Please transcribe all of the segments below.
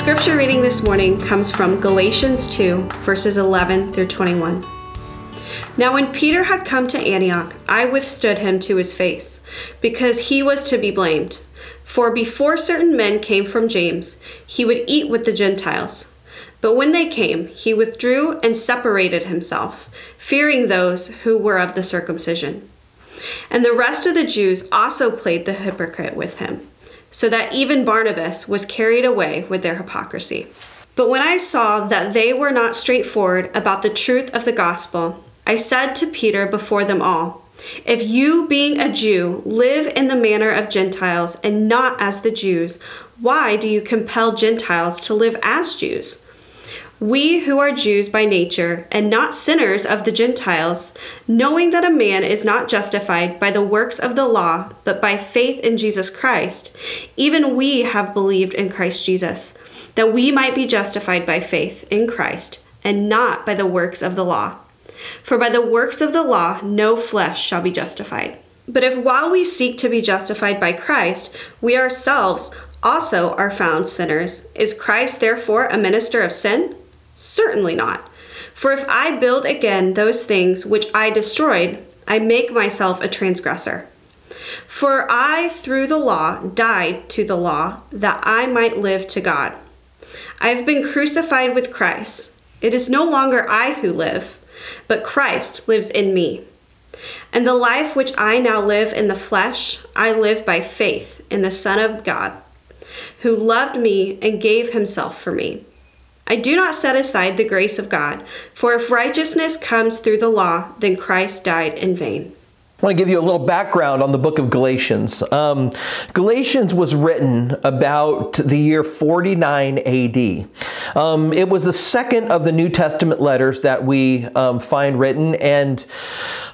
scripture reading this morning comes from Galatians 2, verses 11 through 21. Now, when Peter had come to Antioch, I withstood him to his face, because he was to be blamed. For before certain men came from James, he would eat with the Gentiles. But when they came, he withdrew and separated himself, fearing those who were of the circumcision. And the rest of the Jews also played the hypocrite with him so that even Barnabas was carried away with their hypocrisy. But when I saw that they were not straightforward about the truth of the gospel, I said to Peter before them all, If you, being a Jew, live in the manner of Gentiles and not as the Jews, why do you compel Gentiles to live as Jews? We who are Jews by nature, and not sinners of the Gentiles, knowing that a man is not justified by the works of the law, but by faith in Jesus Christ, even we have believed in Christ Jesus, that we might be justified by faith in Christ, and not by the works of the law. For by the works of the law no flesh shall be justified. But if while we seek to be justified by Christ, we ourselves also are found sinners, is Christ therefore a minister of sin? Certainly not. For if I build again those things which I destroyed, I make myself a transgressor. For I, through the law, died to the law, that I might live to God. I have been crucified with Christ. It is no longer I who live, but Christ lives in me. And the life which I now live in the flesh, I live by faith in the Son of God, who loved me and gave himself for me. I do not set aside the grace of God, for if righteousness comes through the law, then Christ died in vain. I want to give you a little background on the book of Galatians. Um, Galatians was written about the year 49 AD. Um, it was the second of the New Testament letters that we um, find written, and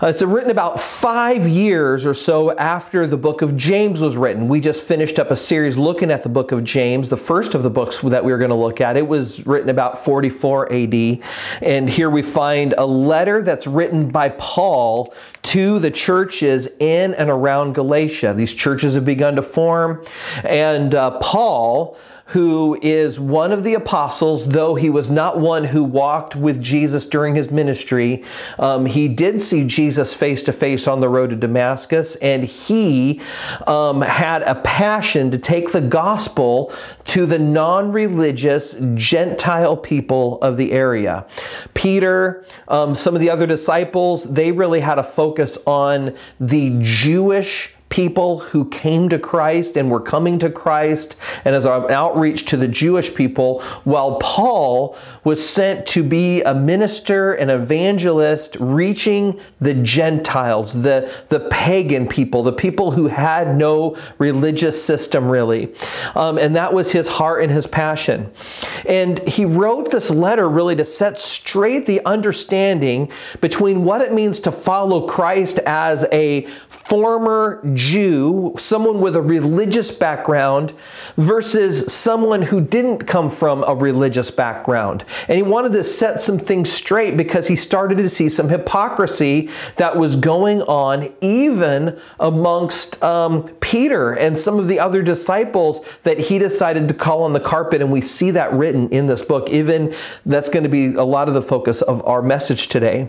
uh, it's written about five years or so after the book of James was written. We just finished up a series looking at the book of James, the first of the books that we were going to look at. It was written about 44 AD, and here we find a letter that's written by Paul to the churches in and around Galatia. These churches have begun to form, and uh, Paul who is one of the apostles, though he was not one who walked with Jesus during his ministry. Um, he did see Jesus face to face on the road to Damascus, and he um, had a passion to take the gospel to the non religious Gentile people of the area. Peter, um, some of the other disciples, they really had a focus on the Jewish people who came to Christ and were coming to Christ and as an outreach to the Jewish people, while Paul was sent to be a minister and evangelist reaching the Gentiles, the, the pagan people, the people who had no religious system really. Um, and that was his heart and his passion. And he wrote this letter really to set straight the understanding between what it means to follow Christ as a former Jew, someone with a religious background, versus someone who didn't come from a religious background. And he wanted to set some things straight because he started to see some hypocrisy that was going on even amongst um, Peter and some of the other disciples that he decided to call on the carpet. And we see that written in this book. Even that's going to be a lot of the focus of our message today.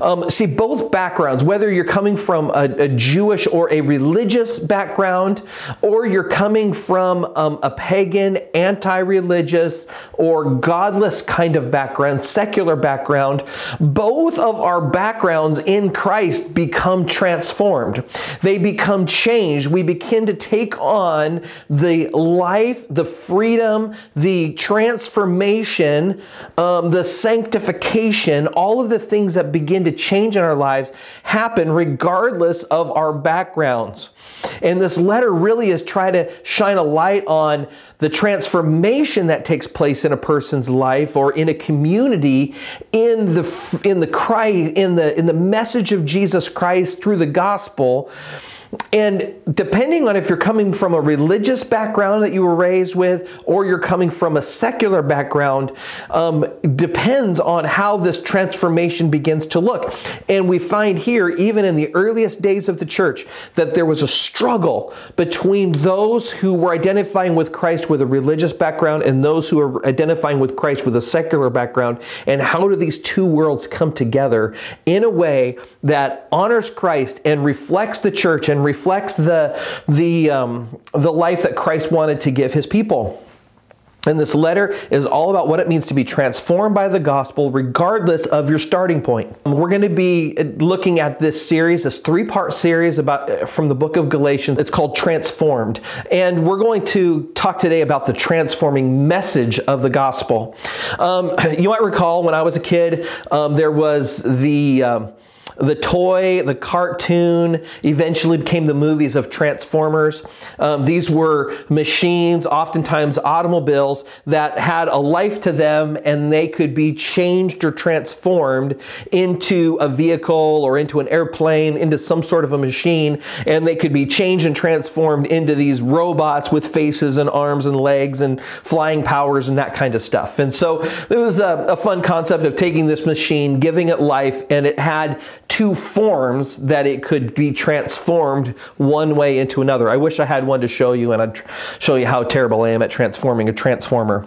Um, see, both backgrounds, whether you're coming from a, a Jewish or a religious background, or you're coming from um, a pagan, anti religious, or godless kind of background, secular background, both of our backgrounds in Christ become transformed. They become changed. We begin to take on the life, the freedom, the transformation, um, the sanctification, all of the things that begin to change in our lives happen regardless of our And this letter really is trying to shine a light on the transformation that takes place in a person's life or in a community in the in the Christ in the in the message of Jesus Christ through the gospel And depending on if you're coming from a religious background that you were raised with or you're coming from a secular background, um, depends on how this transformation begins to look. And we find here, even in the earliest days of the church, that there was a struggle between those who were identifying with Christ with a religious background and those who are identifying with Christ with a secular background. And how do these two worlds come together in a way that honors Christ and reflects the church and reflects the, the, um, the life that Christ wanted to give his people. And this letter is all about what it means to be transformed by the gospel, regardless of your starting point. We're going to be looking at this series, this three part series about from the book of Galatians. It's called Transformed. And we're going to talk today about the transforming message of the gospel. Um, you might recall when I was a kid, um, there was the. Um, the toy, the cartoon, eventually became the movies of Transformers. Um, these were machines, oftentimes automobiles, that had a life to them and they could be changed or transformed into a vehicle or into an airplane, into some sort of a machine, and they could be changed and transformed into these robots with faces and arms and legs and flying powers and that kind of stuff. And so it was a, a fun concept of taking this machine, giving it life, and it had two forms that it could be transformed one way into another. I wish I had one to show you and I'd show you how terrible I am at transforming a transformer.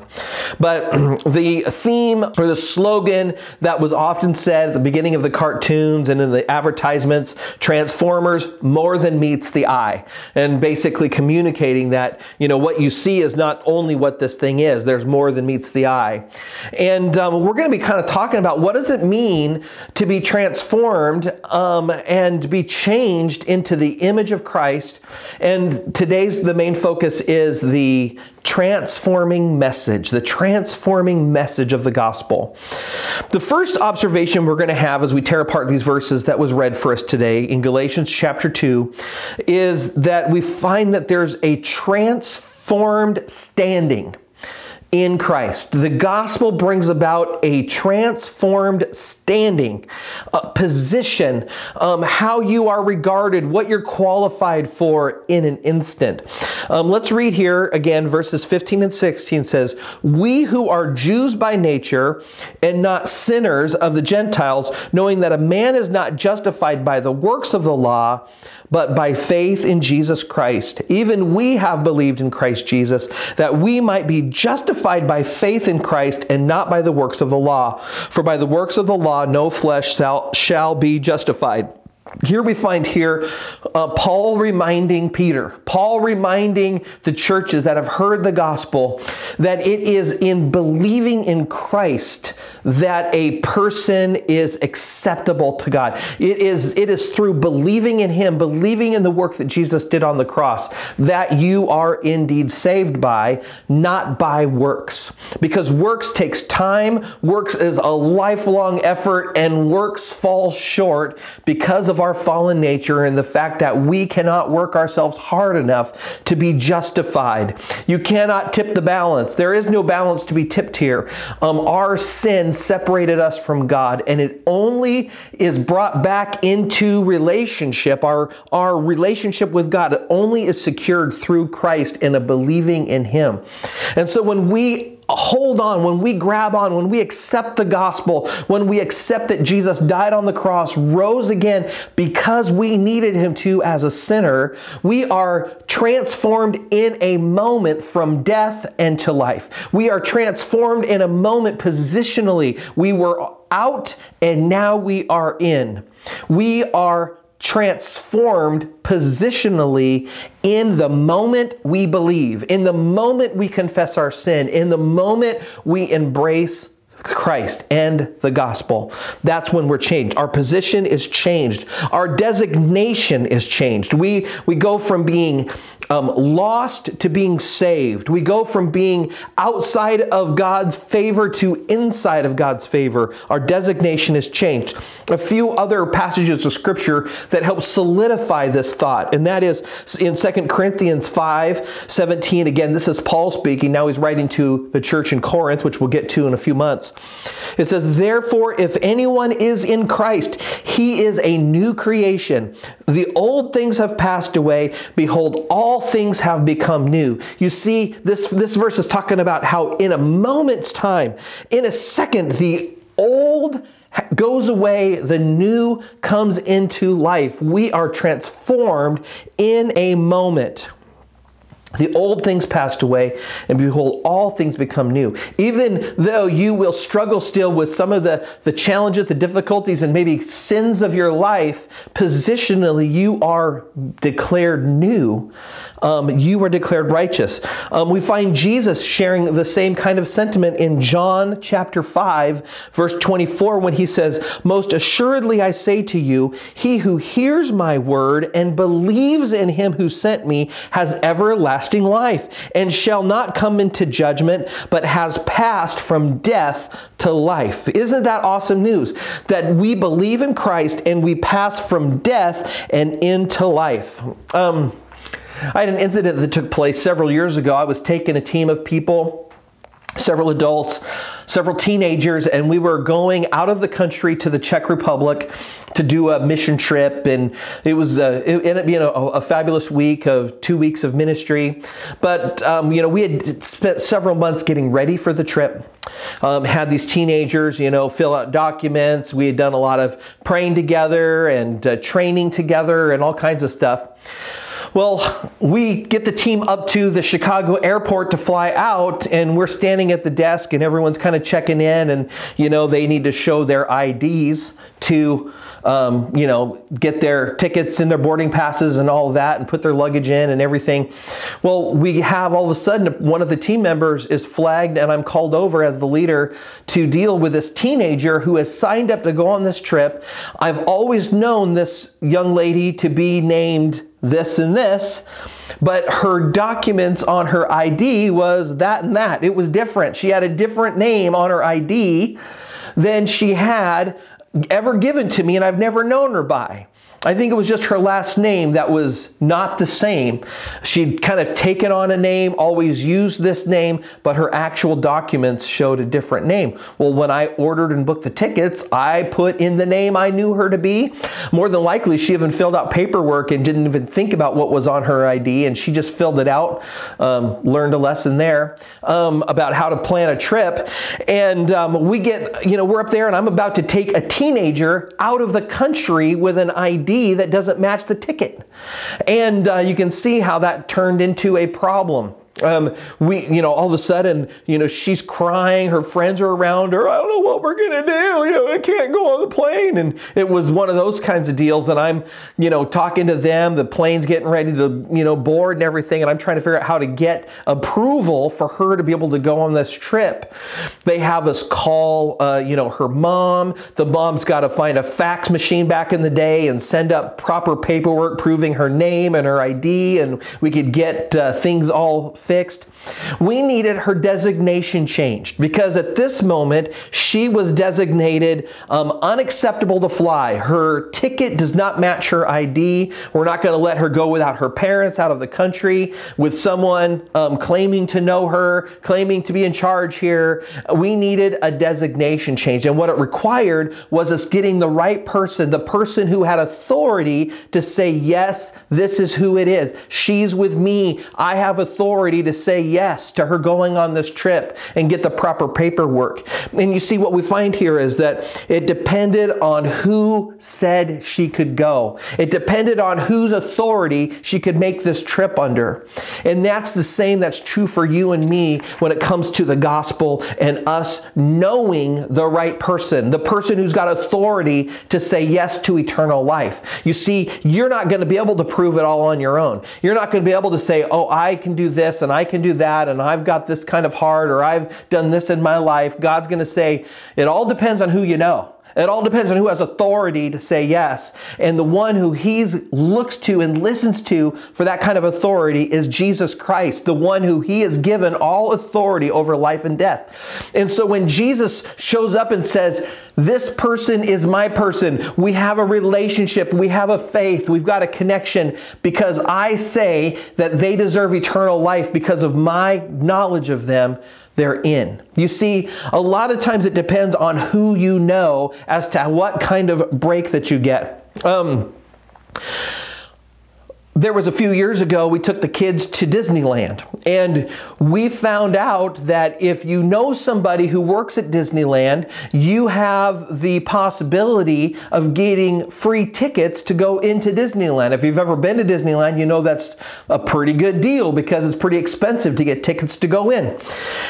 But the theme or the slogan that was often said at the beginning of the cartoons and in the advertisements, Transformers more than meets the eye. And basically communicating that, you know, what you see is not only what this thing is, there's more than meets the eye. And um, we're going to be kind of talking about what does it mean to be transformed transformed um, and be changed into the image of Christ. And today's the main focus is the transforming message, the transforming message of the gospel. The first observation we're going to have as we tear apart these verses that was read for us today in Galatians chapter 2 is that we find that there's a transformed standing in Christ. The gospel brings about a transformed standing, a position, um, how you are regarded, what you're qualified for in an instant. Um, let's read here again, verses 15 and 16 says, We who are Jews by nature and not sinners of the Gentiles, knowing that a man is not justified by the works of the law, but by faith in Jesus Christ. Even we have believed in Christ Jesus, that we might be justified by faith in Christ and not by the works of the law. For by the works of the law, no flesh shall, shall be justified. Here we find here uh, Paul reminding Peter, Paul reminding the churches that have heard the gospel that it is in believing in Christ that a person is acceptable to God. It is, it is through believing in Him, believing in the work that Jesus did on the cross, that you are indeed saved by, not by works. Because works takes time, works is a lifelong effort, and works fall short because of our fallen nature and the fact that we cannot work ourselves hard enough to be justified. You cannot tip the balance. There is no balance to be tipped here. Um, our sin separated us from God, and it only is brought back into relationship. Our, our relationship with God only is secured through Christ and a believing in Him. And so when we hold on, when we grab on, when we accept the gospel, when we accept that Jesus died on the cross, rose again because we needed him to as a sinner, we are transformed in a moment from death and to life. We are transformed in a moment positionally. We were out and now we are in. We are transformed positionally in the moment we believe, in the moment we confess our sin, in the moment we embrace Christ and the gospel. That's when we're changed. Our position is changed. Our designation is changed. We, we go from being um, lost to being saved. We go from being outside of God's favor to inside of God's favor. Our designation is changed. A few other passages of scripture that help solidify this thought, and that is in 2 Corinthians 5 17. Again, this is Paul speaking. Now he's writing to the church in Corinth, which we'll get to in a few months. It says, Therefore, if anyone is in Christ, he is a new creation. The old things have passed away. Behold, all things have become new. You see, this, this verse is talking about how in a moment's time, in a second, the old goes away, the new comes into life. We are transformed in a moment. The old things passed away, and behold, all things become new. Even though you will struggle still with some of the, the challenges, the difficulties, and maybe sins of your life, positionally, you are declared new. Um, you are declared righteous. Um, we find Jesus sharing the same kind of sentiment in John chapter 5, verse 24, when he says, Most assuredly I say to you, he who hears my word and believes in him who sent me has everlasting everlasting life and shall not come into judgment, but has passed from death to life. Isn't that awesome news? That we believe in Christ and we pass from death and into life. Um, I had an incident that took place several years ago. I was taking a team of people several adults, several teenagers, and we were going out of the country to the Czech Republic to do a mission trip. And it was uh, it ended up being a, a, fabulous week of two weeks of ministry. But um, you know, we had spent several months getting ready for the trip. Um, had these teenagers, you know, fill out documents. We had done a lot of praying together and uh, training together and all kinds of stuff. Well, we get the team up to the Chicago airport to fly out, and we're standing at the desk, and everyone's kind of checking in, and you know they need to show their IDs to um, you know get their tickets and their boarding passes and all that, and put their luggage in and everything. Well, we have all of a sudden one of the team members is flagged, and I'm called over as the leader to deal with this teenager who has signed up to go on this trip. I've always known this young lady to be named this and this, but her documents on her ID was that and that. It was different. She had a different name on her ID than she had ever given to me, and I've never known her by. I think it was just her last name that was not the same. She'd kind of taken on a name, always used this name, but her actual documents showed a different name. Well, when I ordered and booked the tickets, I put in the name I knew her to be. More than likely, she even filled out paperwork and didn't even think about what was on her ID, and she just filled it out, um, learned a lesson there um, about how to plan a trip. And um, we get, you know, we're up there, and I'm about to take a teenager out of the country with an ID That doesn't match the ticket. And uh, you can see how that turned into a problem. Um, we, you know, all of a sudden, you know, she's crying. Her friends are around her. I don't know what we're gonna do. You know, I can't go on the plane. And it was one of those kinds of deals. And I'm, you know, talking to them. The plane's getting ready to, you know, board and everything. And I'm trying to figure out how to get approval for her to be able to go on this trip. They have us call, uh, you know, her mom. The mom's got to find a fax machine back in the day and send up proper paperwork proving her name and her ID, and we could get uh, things all fixed. We needed her designation changed because at this moment she was designated um, unacceptable to fly. Her ticket does not match her ID. We're not going to let her go without her parents out of the country with someone um, claiming to know her, claiming to be in charge here. We needed a designation change. And what it required was us getting the right person, the person who had authority to say, yes, this is who it is. She's with me. I have authority to say yes to her going on this trip and get the proper paperwork. And you see, what we find here is that it depended on who said she could go, it depended on whose authority she could make this trip under. And that's the same that's true for you and me when it comes to the gospel and us knowing the right person, the person who's got authority to say yes to eternal life. You see, you're not going to be able to prove it all on your own. You're not going to be able to say, oh, I can do this and and I can do that and I've got this kind of heart or I've done this in my life, God's going to say, it all depends on who you know. It all depends on who has authority to say yes. And the one who he looks to and listens to for that kind of authority is Jesus Christ, the one who he has given all authority over life and death. And so when Jesus shows up and says, This person is my person, we have a relationship, we have a faith, we've got a connection because I say that they deserve eternal life because of my knowledge of them they're in. You see, a lot of times it depends on who you know as to what kind of break that you get. Um, there was a few years ago, we took the kids to Disneyland, and we found out that if you know somebody who works at Disneyland, you have the possibility of getting free tickets to go into Disneyland. If you've ever been to Disneyland, you know that's a pretty good deal because it's pretty expensive to get tickets to go in.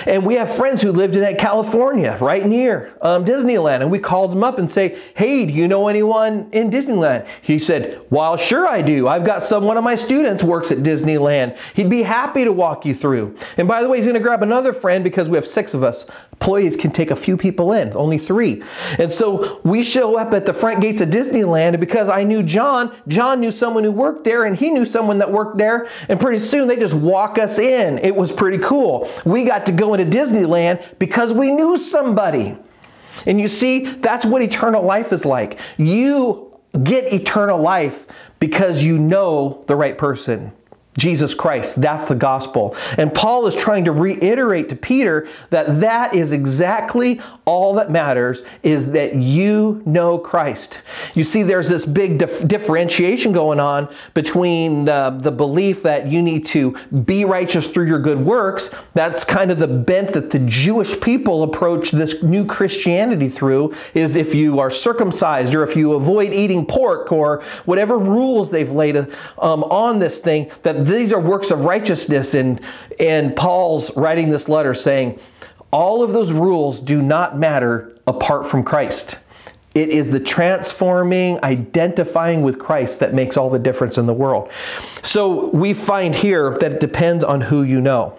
And we have friends who lived in California, right near um, Disneyland, and we called them up and say, "Hey, do you know anyone in Disneyland?" He said, "Well, sure I do. I've got someone of my students works at Disneyland. He'd be happy to walk you through. And by the way, he's going to grab another friend because we have six of us. Employees can take a few people in, only three. And so we show up at the front gates of Disneyland. And because I knew John, John knew someone who worked there, and he knew someone that worked there. And pretty soon they just walk us in. It was pretty cool. We got to go into Disneyland because we knew somebody. And you see, that's what eternal life is like. You get eternal life because you know the right person. Jesus Christ. That's the gospel. And Paul is trying to reiterate to Peter that that is exactly all that matters is that you know Christ. You see, there's this big dif- differentiation going on between uh, the belief that you need to be righteous through your good works. That's kind of the bent that the Jewish people approach this new Christianity through is if you are circumcised or if you avoid eating pork or whatever rules they've laid um, on this thing, that these are works of righteousness. And, and Paul's writing this letter saying, all of those rules do not matter apart from Christ. It is the transforming, identifying with Christ that makes all the difference in the world. So we find here that it depends on who you know.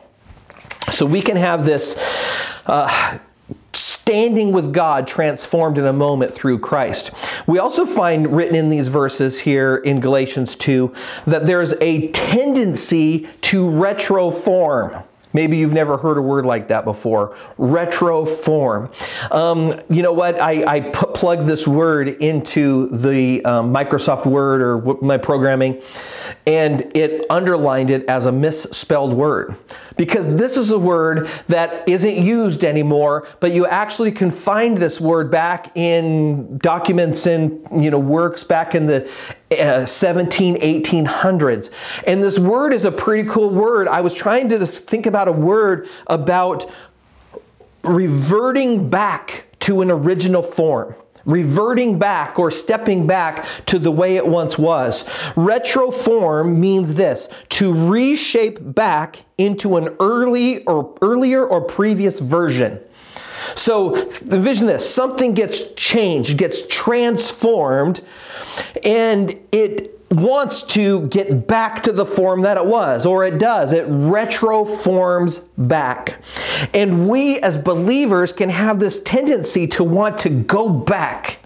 So we can have this uh, standing with God transformed in a moment through Christ. We also find written in these verses here in Galatians 2 that there's a tendency to retroform. Maybe you've never heard a word like that before. Retroform. Um, you know what? I, I put, plug this word into the um, Microsoft Word or my programming, and it underlined it as a misspelled word because this is a word that isn't used anymore, but you actually can find this word back in documents and you know works back in the uh, 17, 1800s. And this word is a pretty cool word. I was trying to think about a word about reverting back to an original form reverting back or stepping back to the way it once was. Retroform means this to reshape back into an early or earlier or previous version. So envision this something gets changed, gets transformed, and it wants to get back to the form that it was, or it does. It retroforms back. And we as believers can have this tendency to want to go back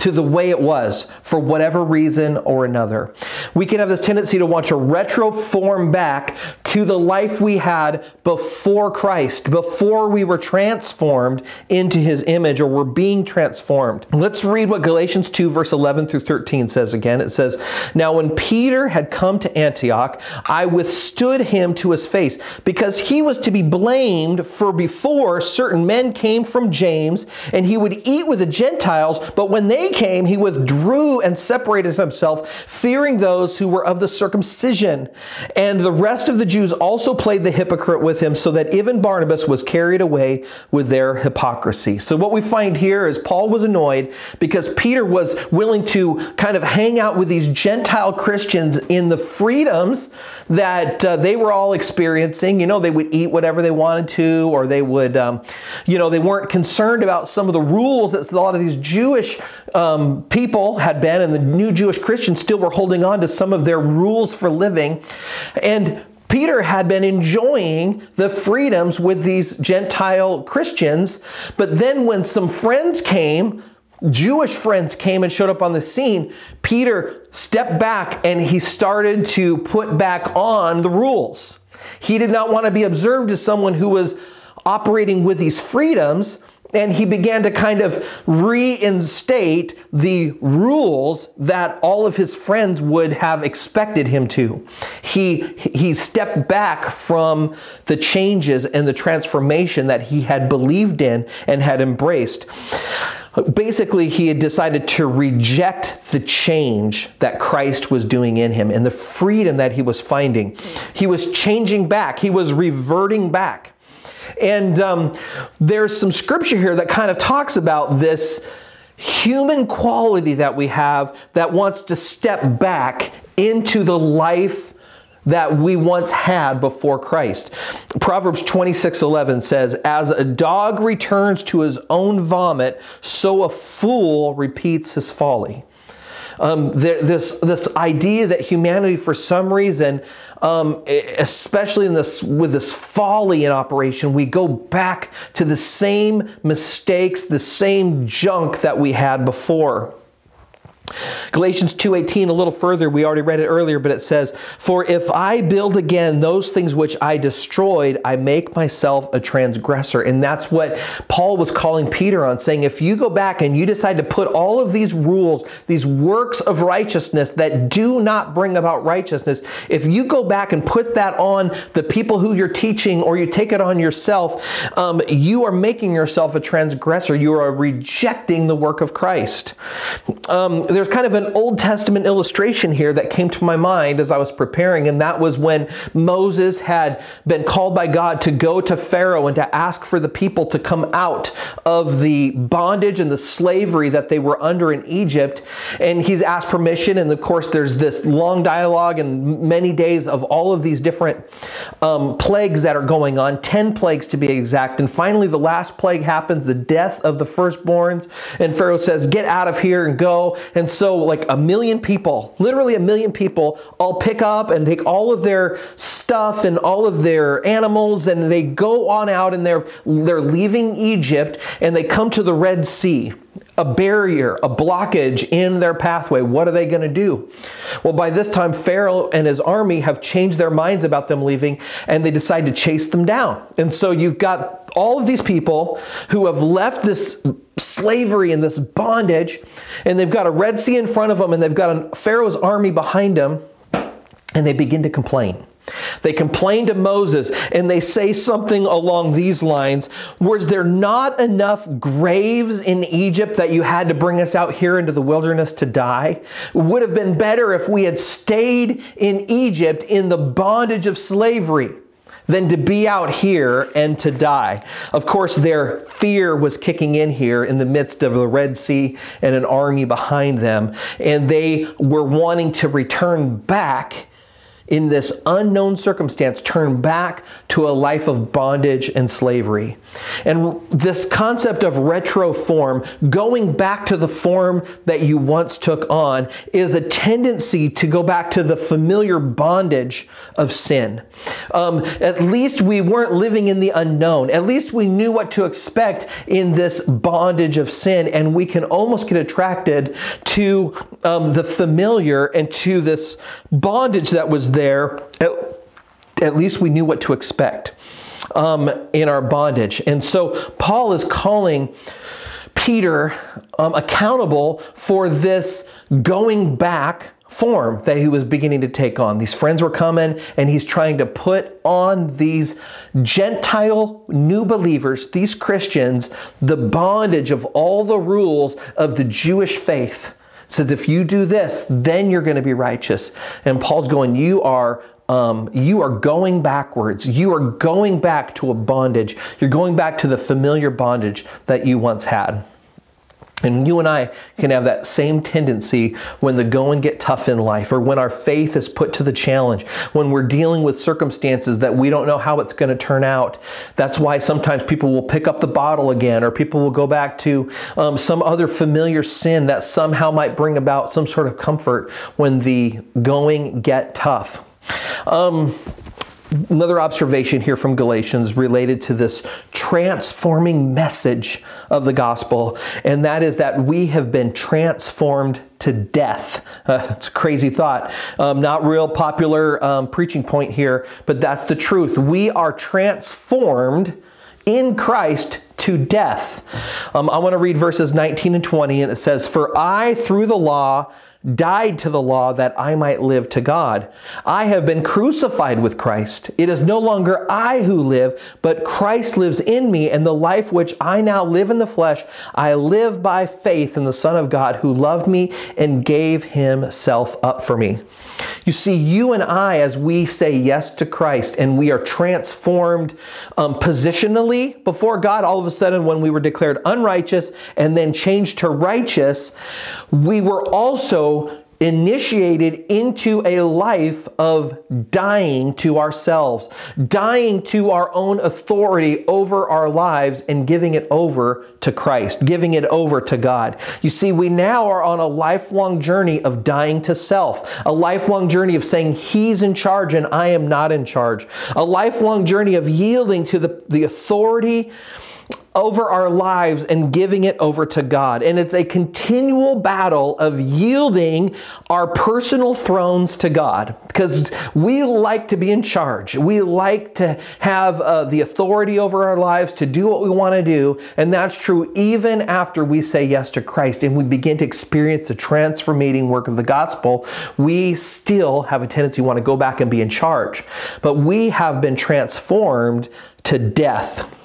to the way it was for whatever reason or another. We can have this tendency to want to retroform back to the life we had before Christ, before we were transformed into his image or were being transformed. Let's read what Galatians 2, verse 11 through 13 says again. It says, Now when Peter had come to Antioch, I withstood him to his face because he was to be blamed, for before certain men came from James, and he would eat with the Gentiles, but when they came, he withdrew and separated himself, fearing those who were of the circumcision. And the rest of the Jews also played the hypocrite with him, so that even Barnabas was carried away with their hypocrisy. So, what we find here is Paul was annoyed because Peter was willing to kind of hang out with these Gentile Christians in the freedoms that uh, they were all experiencing. You know, they would eat whatever they wanted to, or they would, um, you know, they weren't concerned about some of the rules that a lot of these Jewish um, people had been, and the new Jewish Christians still were holding on to some of their rules for living. And Peter had been enjoying the freedoms with these Gentile Christians, but then when some friends came, Jewish friends came and showed up on the scene, Peter stepped back and he started to put back on the rules. He did not want to be observed as someone who was operating with these freedoms and he began to kind of reinstate the rules that all of his friends would have expected him to. He, he stepped back from the changes and the transformation that he had believed in and had embraced. Basically, he had decided to reject the change that Christ was doing in him and the freedom that he was finding. He was changing back, he was reverting back. And um, there's some scripture here that kind of talks about this human quality that we have that wants to step back into the life that we once had before Christ. Proverbs 26:11 says, "As a dog returns to his own vomit, so a fool repeats his folly." Um, this this idea that humanity, for some reason, um, especially in this with this folly in operation, we go back to the same mistakes, the same junk that we had before. Galatians 2:18 a little further we already read it earlier but it says for if I build again those things which I destroyed I make myself a transgressor. And that's what Paul was calling Peter on saying if you go back and you decide to put all of these rules these works of righteousness that do not bring about righteousness if you go back and put that on the people who you're teaching or you take it on yourself um, you are making yourself a transgressor. You are rejecting the work of Christ. Um, there's kind of an Old Testament illustration here that came to my mind as I was preparing, and that was when Moses had been called by God to go to Pharaoh and to ask for the people to come out of the bondage and the slavery that they were under in Egypt. And he's asked permission, and of course, there's this long dialogue and many days of all of these different um, plagues that are going on 10 plagues to be exact. And finally, the last plague happens the death of the firstborns. And Pharaoh says, Get out of here and go. And so, like a million people, literally a million people, all pick up and take all of their stuff and all of their animals, and they go on out and they're they're leaving Egypt and they come to the Red Sea a barrier, a blockage in their pathway. What are they going to do? Well, by this time, Pharaoh and his army have changed their minds about them leaving and they decide to chase them down. And so you've got all of these people who have left this slavery and this bondage, and they've got a Red Sea in front of them and they've got a Pharaoh's army behind them, and they begin to complain. They complain to Moses and they say something along these lines Was there not enough graves in Egypt that you had to bring us out here into the wilderness to die? Would have been better if we had stayed in Egypt in the bondage of slavery than to be out here and to die. Of course, their fear was kicking in here in the midst of the Red Sea and an army behind them, and they were wanting to return back in this unknown circumstance turn back to a life of bondage and slavery. And this concept of retro form, going back to the form that you once took on, is a tendency to go back to the familiar bondage of sin. Um, at least we weren't living in the unknown. At least we knew what to expect in this bondage of sin, and we can almost get attracted to um, the familiar and to this bondage that was there there, at, at least we knew what to expect um, in our bondage. And so Paul is calling Peter um, accountable for this going back form that he was beginning to take on. These friends were coming, and he's trying to put on these Gentile new believers, these Christians, the bondage of all the rules of the Jewish faith said, if you do this, then you're going to be righteous. And Paul's going, you are um, you are going backwards. You are going back to a bondage. You're going back to the familiar bondage that you once had. And you and I can have that same tendency when the going get tough in life or when our faith is put to the challenge, when we're dealing with circumstances that we don't know how it's going to turn out. That's why sometimes people will pick up the bottle again or people will go back to um, some other familiar sin that somehow might bring about some sort of comfort when the going get tough. Um, another observation here from Galatians related to this transforming message of the gospel, and that is that we have been transformed to death. Uh, it's a crazy thought. Um, not real popular um, preaching point here, but that's the truth. We are transformed in Christ to death. Um, I want to read verses 19 and 20, and it says, For I, through the law, died to the law that I might live to God. I have been crucified with Christ. It is no longer I who live, but Christ lives in me, and the life which I now live in the flesh, I live by faith in the Son of God who loved me and gave himself up for me. You see, you and I, as we say yes to Christ and we are transformed um, positionally before God, all of a sudden, when we were declared unrighteous and then changed to righteous, we were also initiated into a life of dying to ourselves, dying to our own authority over our lives and giving it over to Christ, giving it over to God. You see, we now are on a lifelong journey of dying to self, a lifelong journey of saying He's in charge and I am not in charge, a lifelong journey of yielding to the, the authority over our lives and giving it over to God. And it's a continual battle of yielding our personal thrones to God because we like to be in charge. We like to have uh, the authority over our lives to do what we want to do. And that's true even after we say yes to Christ and we begin to experience the transforming work of the gospel. We still have a tendency to want to go back and be in charge. But we have been transformed to death.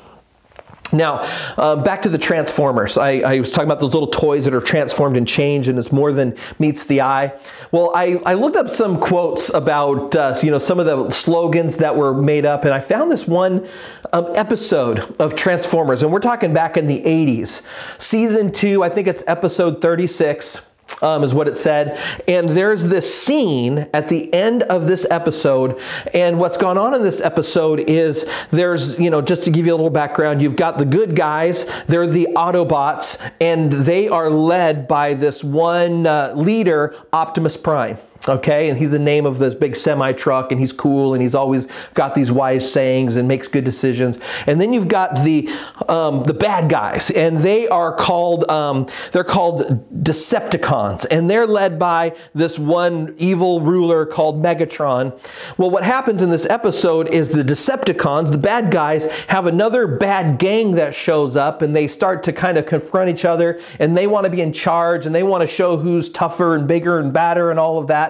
Now, uh, back to the Transformers. I, I, was talking about those little toys that are transformed and changed, and it's more than meets the eye. Well, I, I looked up some quotes about uh, you know some of the slogans that were made up, and I found this one um, episode of Transformers, and we're talking back in the 80s, season two. I think it's episode 36 um, is what it said. And there's this scene at the end of this episode. And what's gone on in this episode is there's, you know, just to give you a little background, you've got the good guys, they're the Autobots, and they are led by this one uh, leader, Optimus Prime okay and he's the name of this big semi truck and he's cool and he's always got these wise sayings and makes good decisions. And then you've got the um, the bad guys and they are called um, they're called decepticons and they're led by this one evil ruler called megatron. Well what happens in this episode is the decepticons the bad guys have another bad gang that shows up and they start to kind of confront each other and they want to be in charge and they want to show who's tougher and bigger and badder and all of that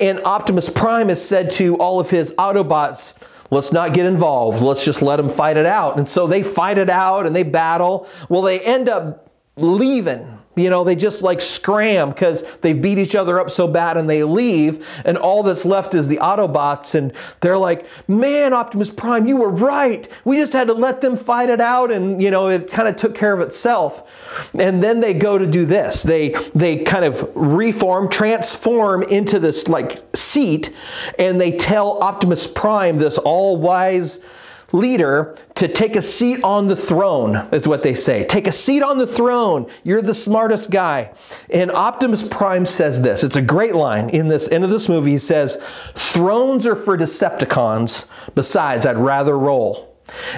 and Optimus Prime has said to all of his Autobots, let's not get involved. Let's just let them fight it out. And so they fight it out and they battle. Well, they end up leaving you know, they just like scram because they beat each other up so bad and they leave, and all that's left is the Autobots, and they're like, Man, Optimus Prime, you were right. We just had to let them fight it out, and you know, it kind of took care of itself. And then they go to do this. They they kind of reform, transform into this like seat, and they tell Optimus Prime, this all-wise leader to take a seat on the throne, is what they say. Take a seat on the throne. You're the smartest guy. And Optimus Prime says this. It's a great line in this end of this movie. He says, Thrones are for Decepticons. Besides, I'd rather roll.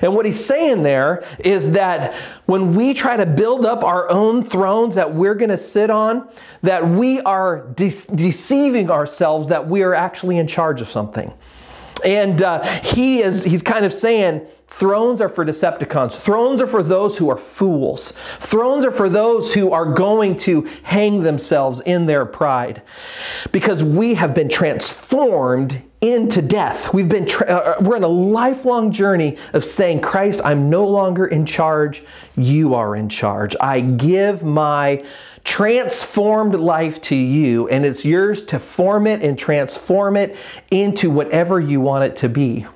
And what he's saying there is that when we try to build up our own thrones that we're going to sit on, that we are de- deceiving ourselves that we are actually in charge of something. And uh, he is, he's kind of saying, Thrones are for Decepticons. Thrones are for those who are fools. Thrones are for those who are going to hang themselves in their pride. Because we have been transformed into death. We've been tra- uh, we're in a lifelong journey of saying, "Christ, I'm no longer in charge. You are in charge. I give my transformed life to you and it's yours to form it and transform it into whatever you want it to be."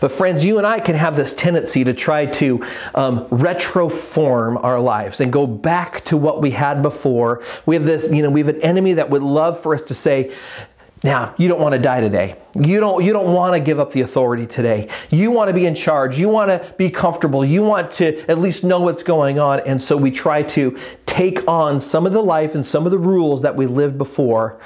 But, friends, you and I can have this tendency to try to um, retroform our lives and go back to what we had before. We have this, you know, we have an enemy that would love for us to say, now, you don't want to die today. You don't, you don't want to give up the authority today. You want to be in charge. You want to be comfortable. You want to at least know what's going on. And so we try to take on some of the life and some of the rules that we lived before.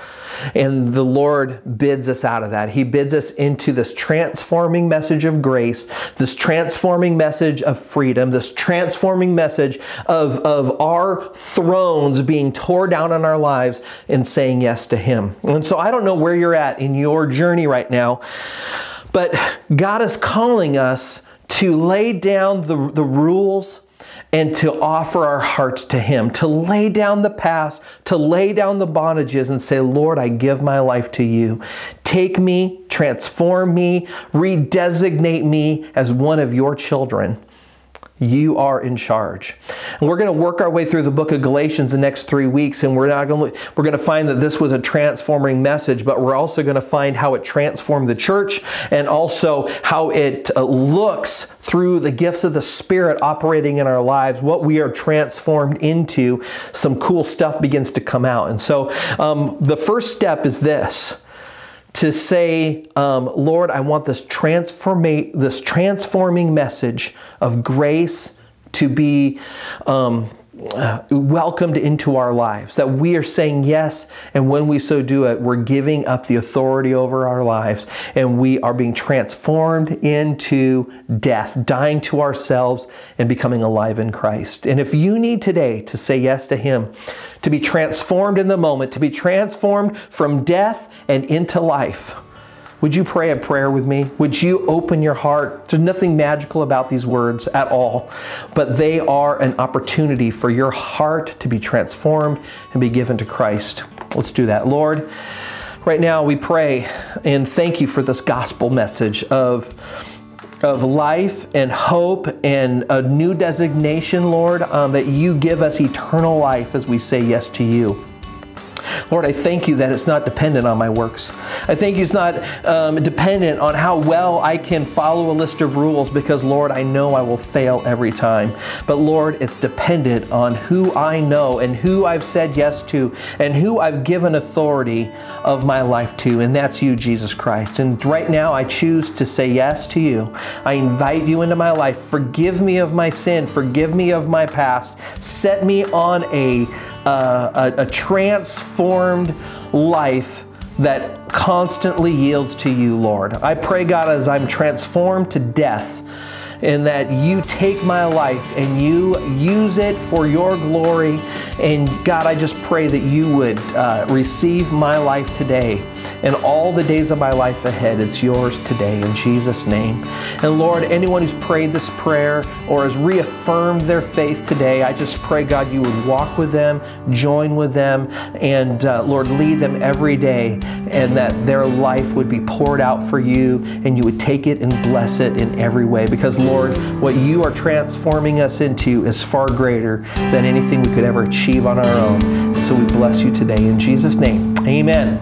And the Lord bids us out of that. He bids us into this transforming message of grace, this transforming message of freedom, this transforming message of, of our thrones being tore down in our lives and saying yes to Him. And so I don't know where you're at in your journey right now, but God is calling us to lay down the, the rules and to offer our hearts to Him, to lay down the past, to lay down the bondages and say, Lord, I give my life to you. Take me, transform me, redesignate me as one of your children. You are in charge. And we're going to work our way through the book of Galatians the next three weeks, and we're not going to we're going to find that this was a transforming message, but we're also going to find how it transformed the church and also how it uh, looks through the gifts of the Spirit operating in our lives, what we are transformed into. Some cool stuff begins to come out. And so um, the first step is this to say, um, Lord, I want this transforma- this transforming message of grace to be um, Uh, welcomed into our lives. That we are saying yes, and when we so do it, we're giving up the authority over our lives, and we are being transformed into death, dying to ourselves, and becoming alive in Christ. And if you need today to say yes to Him, to be transformed in the moment, to be transformed from death and into life, would you pray a prayer with me? Would you open your heart? There's nothing magical about these words at all, but they are an opportunity for your heart to be transformed and be given to Christ. Let's do that. Lord, right now we pray and thank you for this gospel message of of life and hope and a new designation, Lord, um, that you give us eternal life as we say yes to you. Lord, I thank you that it's not dependent on my works. I thank you it's not um, dependent on how well I can follow a list of rules because, Lord, I know I will fail every time. But, Lord, it's dependent on who I know and who I've said yes to and who I've given authority of my life to, and that's you, Jesus Christ. And right now, I choose to say yes to you. I invite you into my life. Forgive me of my sin, forgive me of my past. Set me on a, a, a transformed life that constantly yields to you, Lord. I pray, God, as I'm transformed to death, and that you take my life and you use it for your glory. And God, I just pray that you would uh, receive my life today and all the days of my life ahead. It's yours today in Jesus' name. And Lord, anyone who's prayed this prayer or has reaffirmed their faith today, I just pray, God, you would walk with them, join with them, and uh, Lord, lead them every day, and that their life would be poured out for you, and you would take it and bless it in every way. Because, Lord, what you are transforming us into is far greater than anything we could ever achieve on our own. So we bless you today in Jesus' name. Amen.